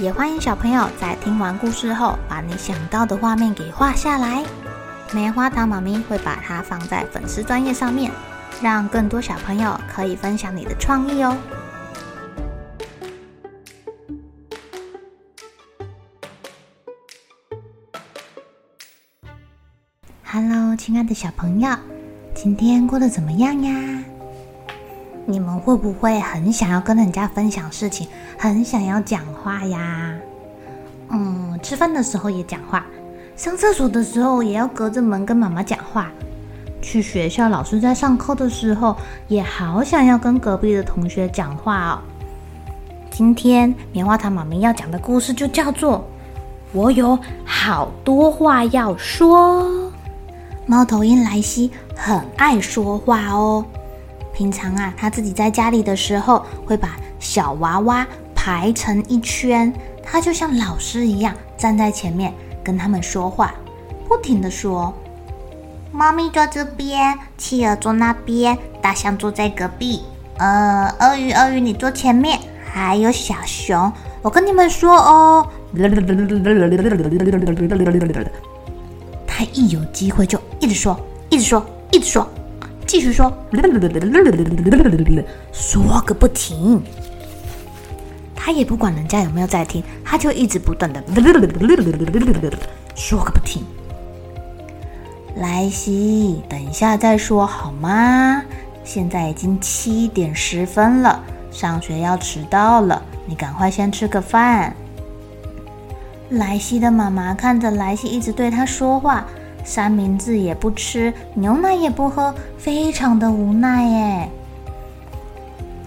也欢迎小朋友在听完故事后，把你想到的画面给画下来。棉花糖妈咪会把它放在粉丝专页上面，让更多小朋友可以分享你的创意哦。Hello，亲爱的小朋友，今天过得怎么样呀？你们会不会很想要跟人家分享事情，很想要讲话呀？嗯，吃饭的时候也讲话，上厕所的时候也要隔着门跟妈妈讲话，去学校老师在上课的时候也好想要跟隔壁的同学讲话哦。今天棉花糖妈咪要讲的故事就叫做《我有好多话要说》。猫头鹰莱西很爱说话哦。平常啊，他自己在家里的时候，会把小娃娃排成一圈，他就像老师一样站在前面跟他们说话，不停的说：“猫咪坐这边，企鹅坐那边，大象坐在隔壁，呃，鳄鱼鳄鱼你坐前面，还有小熊，我跟你们说哦。”他一有机会就一直说，一直说，一直说，继续说，说个不停。他也不管人家有没有在听，他就一直不断的说个不停。莱西，等一下再说好吗？现在已经七点十分了，上学要迟到了，你赶快先吃个饭。莱西的妈妈看着莱西一直对他说话，三明治也不吃，牛奶也不喝，非常的无奈耶。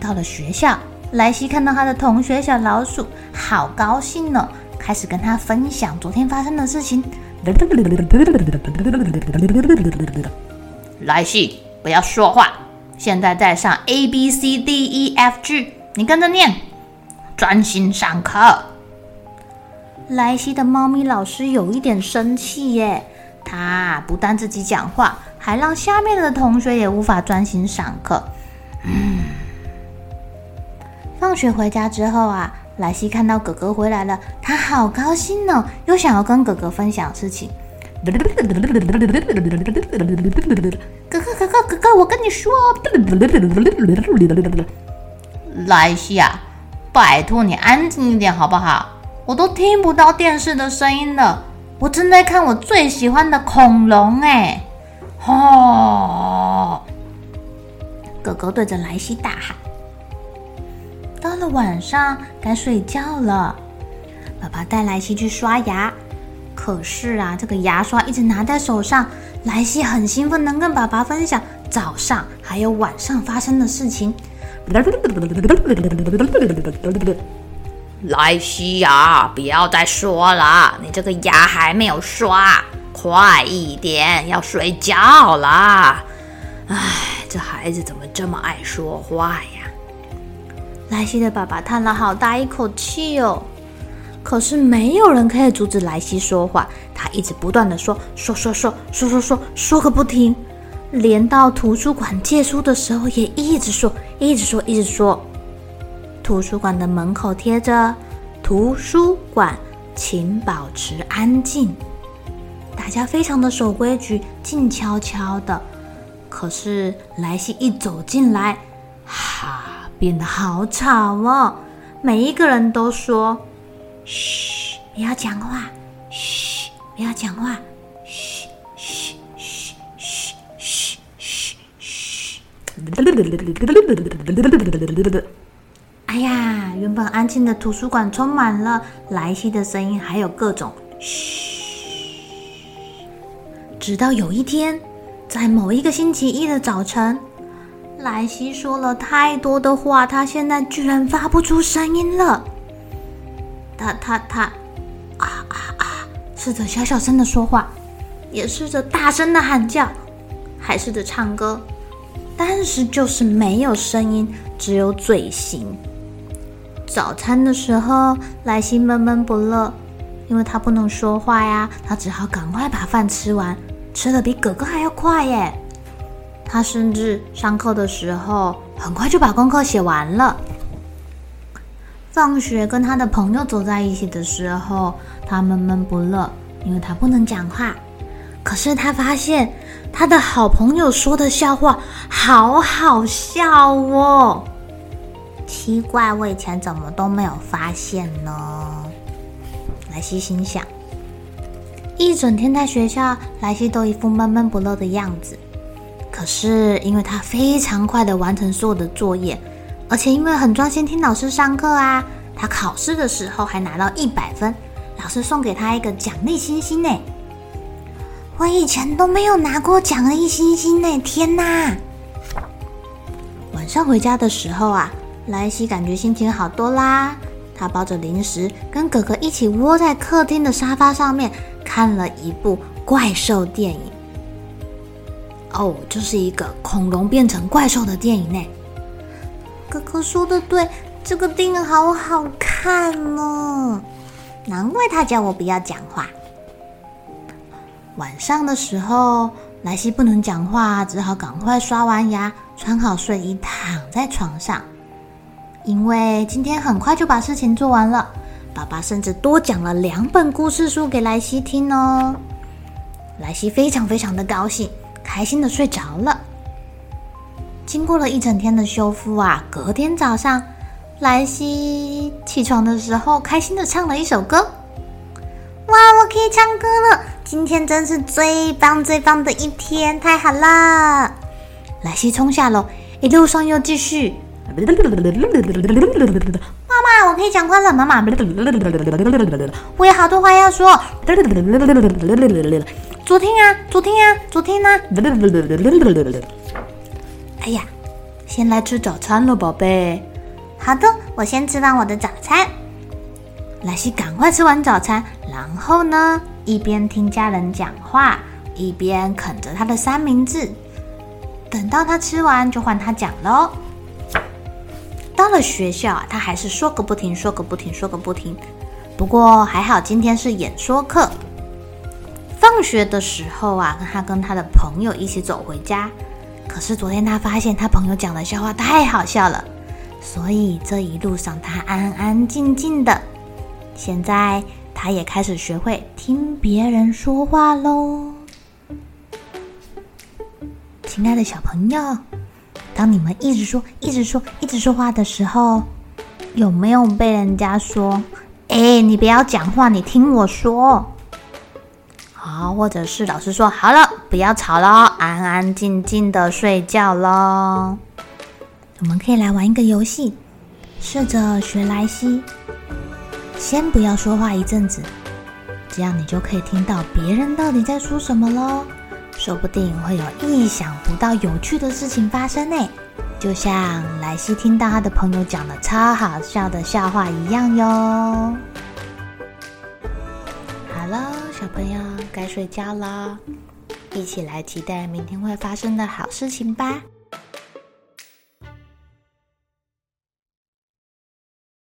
到了学校，莱西看到他的同学小老鼠，好高兴呢，开始跟他分享昨天发生的事情。莱西，不要说话，现在在上 A B C D E F G，你跟着念，专心上课。莱西的猫咪老师有一点生气耶，他不但自己讲话，还让下面的同学也无法专心上课。嗯，放学回家之后啊，莱西看到哥哥回来了，他好高兴呢，又想要跟哥哥分享事情。哥哥哥哥哥哥，我跟你说，莱西啊，拜托你安静一点好不好？我都听不到电视的声音了，我正在看我最喜欢的恐龙哎！哦，哥哥对着莱西大喊。到了晚上该睡觉了，爸爸带莱西去刷牙，可是啊，这个牙刷一直拿在手上，莱西很兴奋，能跟爸爸分享早上还有晚上发生的事情。莱西呀，不要再说了，你这个牙还没有刷，快一点，要睡觉了。唉，这孩子怎么这么爱说话呀？莱西的爸爸叹了好大一口气哦。可是没有人可以阻止莱西说话，他一直不断的说说说说说说说说个不停，连到图书馆借书的时候也一直说，一直说，一直说。图书馆的门口贴着“图书馆，请保持安静”，大家非常的守规矩，静悄悄的。可是莱西一走进来，哈，变得好吵哦！每一个人都说：“嘘，不要讲话，嘘，不要讲话，嘘，嘘，嘘，嘘，嘘，嘘，嘘。”哎呀，原本安静的图书馆充满了莱西的声音，还有各种嘘。直到有一天，在某一个星期一的早晨，莱西说了太多的话，他现在居然发不出声音了。他他他啊啊啊！试着小小声的说话，也试着大声的喊叫，还试着唱歌，但是就是没有声音，只有嘴型。早餐的时候，莱西闷闷不乐，因为他不能说话呀，他只好赶快把饭吃完，吃得比哥哥还要快耶。他甚至上课的时候，很快就把功课写完了。放学跟他的朋友走在一起的时候，他闷闷不乐，因为他不能讲话。可是他发现他的好朋友说的笑话好好笑哦。奇怪，我以前怎么都没有发现呢？莱西心想。一整天在学校，莱西都一副闷闷不乐的样子。可是，因为他非常快的完成所有的作业，而且因为很专心听老师上课啊，他考试的时候还拿到一百分，老师送给他一个奖励星星呢。我以前都没有拿过奖励星星呢，天哪！晚上回家的时候啊。莱西感觉心情好多啦，他抱着零食，跟哥哥一起窝在客厅的沙发上面，看了一部怪兽电影。哦，这是一个恐龙变成怪兽的电影呢。哥哥说的对，这个电影好好看哦，难怪他叫我不要讲话。晚上的时候，莱西不能讲话，只好赶快刷完牙，穿好睡衣，躺在床上。因为今天很快就把事情做完了，爸爸甚至多讲了两本故事书给莱西听哦。莱西非常非常的高兴，开心的睡着了。经过了一整天的修复啊，隔天早上，莱西起床的时候，开心的唱了一首歌。哇，我可以唱歌了！今天真是最棒最棒的一天，太好了！莱西冲下楼，一路上又继续。妈妈，我可以讲话了。妈妈，我有好多话要说。昨天啊，昨天啊，昨天呢？哎呀，先来吃早餐了，宝贝。好的，我先吃完我的早餐。莱西赶快吃完早餐，然后呢，一边听家人讲话，一边啃着他的三明治。等到他吃完，就换他讲喽。到了学校，他还是说个不停，说个不停，说个不停。不过还好，今天是演说课。放学的时候啊，他跟他的朋友一起走回家。可是昨天他发现他朋友讲的笑话太好笑了，所以这一路上他安安静静的。现在他也开始学会听别人说话喽。亲爱的小朋友。当你们一直说、一直说、一直说话的时候，有没有被人家说：“哎，你不要讲话，你听我说。”或者是老师说：“好了，不要吵了，安安静静的睡觉喽。”我们可以来玩一个游戏，试着学莱西，先不要说话一阵子，这样你就可以听到别人到底在说什么喽。说不定会有意想不到有趣的事情发生呢，就像莱西听到他的朋友讲的超好笑的笑话一样哟。小朋友该睡觉了，一起来期待明天会发生的好事情吧。